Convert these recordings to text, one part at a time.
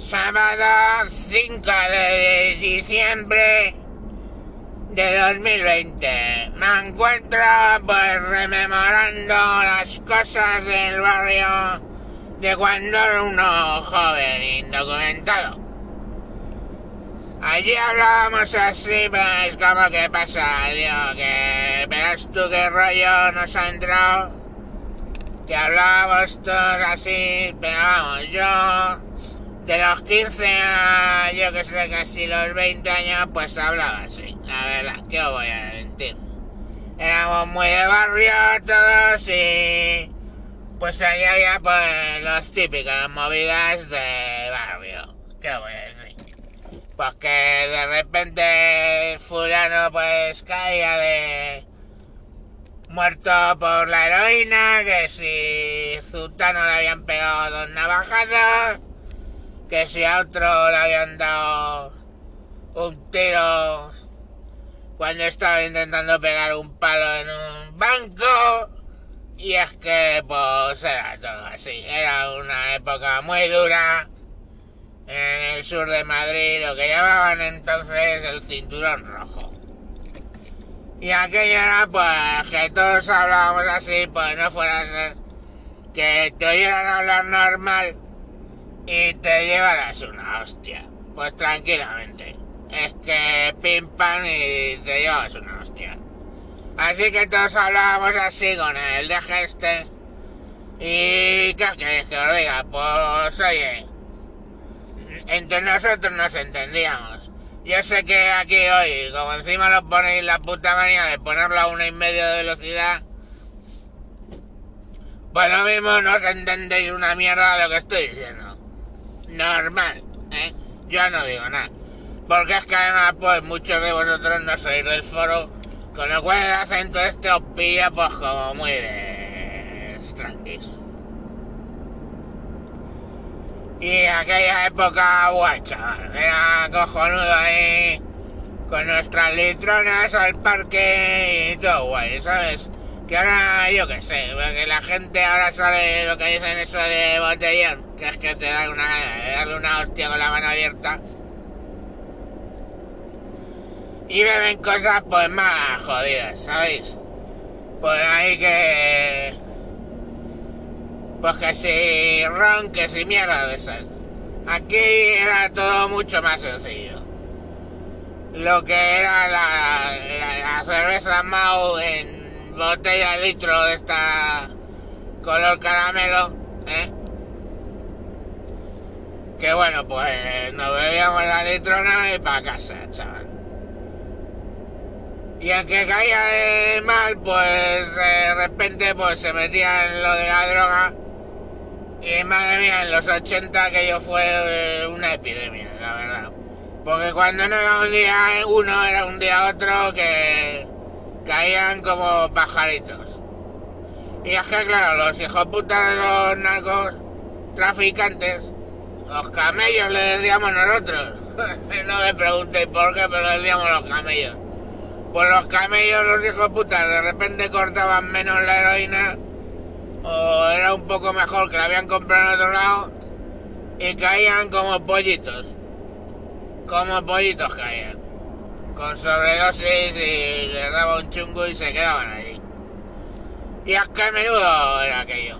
Sábado 5 de diciembre de 2020. Me encuentro pues rememorando las cosas del barrio de cuando era uno joven indocumentado. Allí hablábamos así, pues como que pasa, digo, que verás tú qué rollo nos ha entrado, que hablábamos todos así, pero vamos, yo de los 15 a yo que sé, casi los 20 años, pues hablaba así, la verdad, ¿qué os voy a mentir? Éramos muy de barrio todos y pues allí había pues los típicos movidas de barrio, ¿qué os voy a decir? Pues que de repente fulano pues caía de muerto por la heroína, que si Zutano le habían pegado dos navajazos, que si a otro le habían dado un tiro cuando estaba intentando pegar un palo en un banco. Y es que pues era todo así, era una época muy dura en el sur de Madrid, lo que llamaban entonces el cinturón rojo. Y aquello era pues que todos hablábamos así, pues no fuera a ser que te oyeran hablar normal y te llevaras una hostia. Pues tranquilamente. Es que pim pam y te llevas una hostia. Así que todos hablábamos así con el de este. Y ¿qué queréis que os diga? Pues oye, entre nosotros nos entendíamos. Yo sé que aquí hoy, como encima lo ponéis la puta manía de ponerlo a una y media de velocidad, pues lo mismo no os entendéis una mierda de lo que estoy diciendo. Normal, ¿eh? Yo no digo nada. Porque es que además, pues muchos de vosotros no sois del foro, con lo cual el acento este os pilla pues como muy de... tranquis. Y aquella época, guay, era cojonudo ahí con nuestras litronas al parque y todo guay, ¿sabes? Que ahora, yo qué sé, porque la gente ahora sale lo que dicen eso de botellón, que es que te da una darle una hostia con la mano abierta. Y beben cosas pues más jodidas, ¿sabéis? Pues ahí que pues que si ron, que si mierda de esas. Aquí era todo mucho más sencillo. Lo que era la, la, cerveza Mau en botella litro de esta color caramelo, ¿eh? Que bueno, pues nos bebíamos la litrona y para casa, chaval. Y el que caía mal, pues de repente pues se metía en lo de la droga y madre mía, en los 80 aquello fue eh, una epidemia, la verdad. Porque cuando no era un día uno, era un día otro que caían como pajaritos. Y es que claro, los hijos putas de los narcos traficantes, los camellos le decíamos nosotros. no me preguntéis por qué, pero le decíamos los camellos. Pues los camellos, los hijos putas, de repente cortaban menos la heroína o era un poco mejor que la habían comprado en otro lado y caían como pollitos. Como pollitos caían. Con sobredosis y les daba un chungo y se quedaban allí. Y es que menudo era aquello.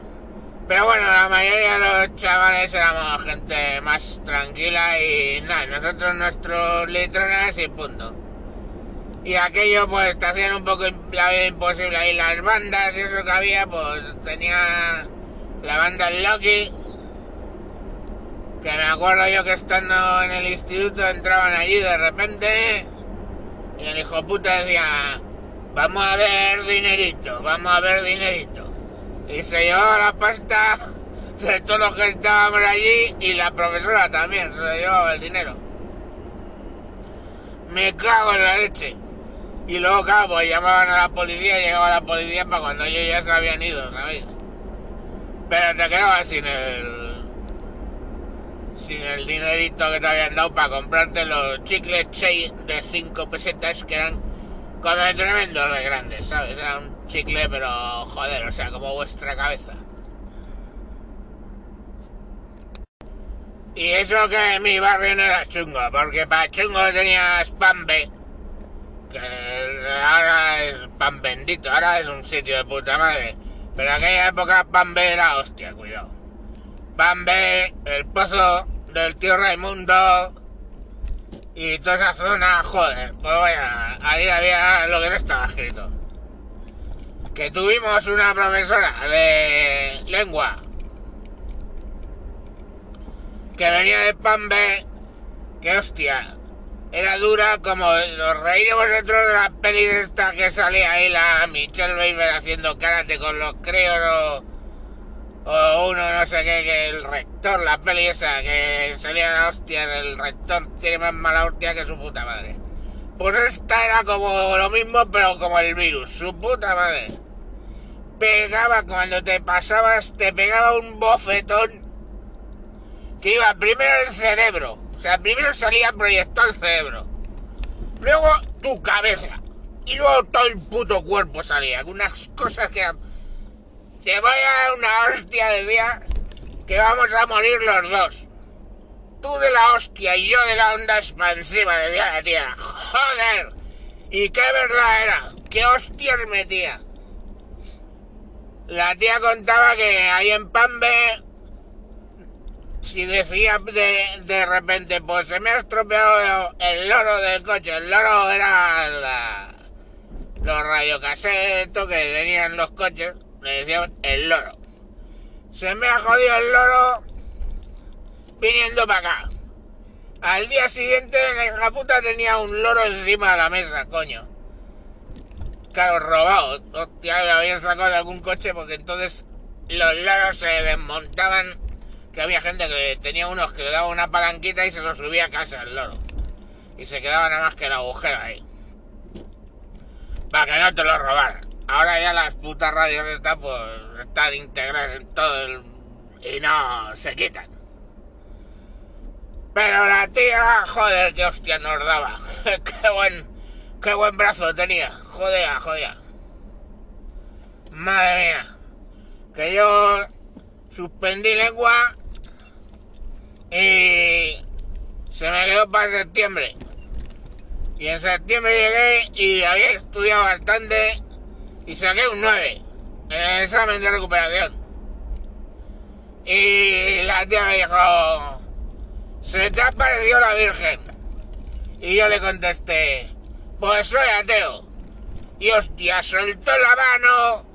Pero bueno, la mayoría de los chavales éramos gente más tranquila y nada, nosotros nuestros litrones y punto y aquello pues te hacían un poco la vida imposible y las bandas y eso que había pues tenía la banda Loki que me acuerdo yo que estando en el instituto entraban allí de repente y el hijo puta decía vamos a ver dinerito vamos a ver dinerito y se llevaba la pasta de todos los que estábamos allí y la profesora también se llevaba el dinero me cago en la leche y luego, claro, pues llamaban a la policía llegaba la policía para cuando ellos ya se habían ido, ¿sabéis? Pero te quedabas sin el. Sin el dinerito que te habían dado para comprarte los chicles Chey de 5 pesetas que eran como tremendos de grandes, ¿sabes? Era un chicle, pero joder, o sea, como vuestra cabeza. Y eso que mi barrio no era chungo, porque para chungo tenías Pambe, que ahora es pan bendito, ahora es un sitio de puta madre. Pero en aquella época Pambe era hostia, cuidado. Pambe, el pozo del tío Raimundo y toda esa zona, joder, pues vaya, ahí había lo que no estaba escrito. Que tuvimos una profesora de lengua que venía de Pambe, que hostia, era dura como los reímos dentro de la peli esta que salía ahí la Michelle Weaver haciendo karate con los creos o, uno no sé qué, que el rector, la peli esa, que salía la hostia, el rector tiene más mala hostia que su puta madre. Pues esta era como lo mismo pero como el virus, su puta madre. Pegaba cuando te pasabas, te pegaba un bofetón que iba primero el cerebro. O sea, primero salía proyectado el cerebro. Luego tu cabeza. Y luego todo el puto cuerpo salía. Unas cosas que eran... Te voy a dar una hostia de día que vamos a morir los dos. Tú de la hostia y yo de la onda expansiva, de la tía. Joder. Y qué verdad era. Qué hostias metía. La tía contaba que ahí en Pambe si decía de, de, repente, pues se me ha estropeado el loro del coche, el loro era la, los radiocasetos que tenían los coches, le decían el loro. Se me ha jodido el loro viniendo para acá. Al día siguiente la puta tenía un loro encima de la mesa, coño. Claro, robado. Hostia, lo habían sacado de algún coche porque entonces los loros se desmontaban que había gente que tenía unos que le daba una palanquita y se lo subía a casa el loro. Y se quedaba nada más que el agujero ahí. Para que no te lo robaran. Ahora ya las putas radios están, pues, están integradas en todo el... y no se quitan. Pero la tía, joder, qué hostia nos daba. qué buen, qué buen brazo tenía. Jodea, jodea. Madre mía. Que yo suspendí lengua y se me quedó para septiembre. Y en septiembre llegué y había estudiado bastante y saqué un 9 en el examen de recuperación. Y la tía me dijo, ¿se te ha parecido la Virgen? Y yo le contesté, pues soy ateo. Y hostia, soltó la mano,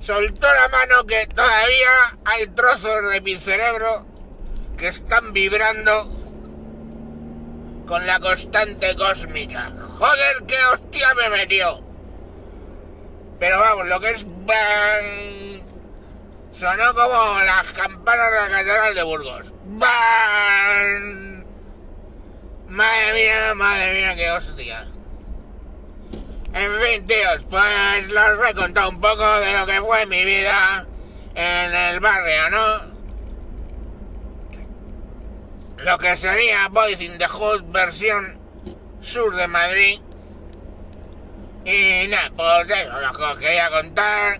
soltó la mano que todavía hay trozos de mi cerebro que están vibrando con la constante cósmica. Joder, qué hostia me metió. Pero vamos, lo que es... ¡Bang! Sonó como las campanas de la Catedral de Burgos. ¡Bang! Madre mía, madre mía, qué hostia. En fin, tíos, pues los he contado un poco de lo que fue mi vida en el barrio, ¿no? lo que sería Boys in the Hood versión sur de Madrid. Y nada, pues eso lo que os quería contar.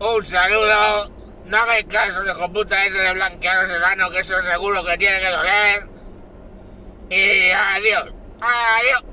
Un saludo. No hagáis caso de puta ese de blanquearos el ano, que eso seguro que tiene que doler. Y adiós. Adiós.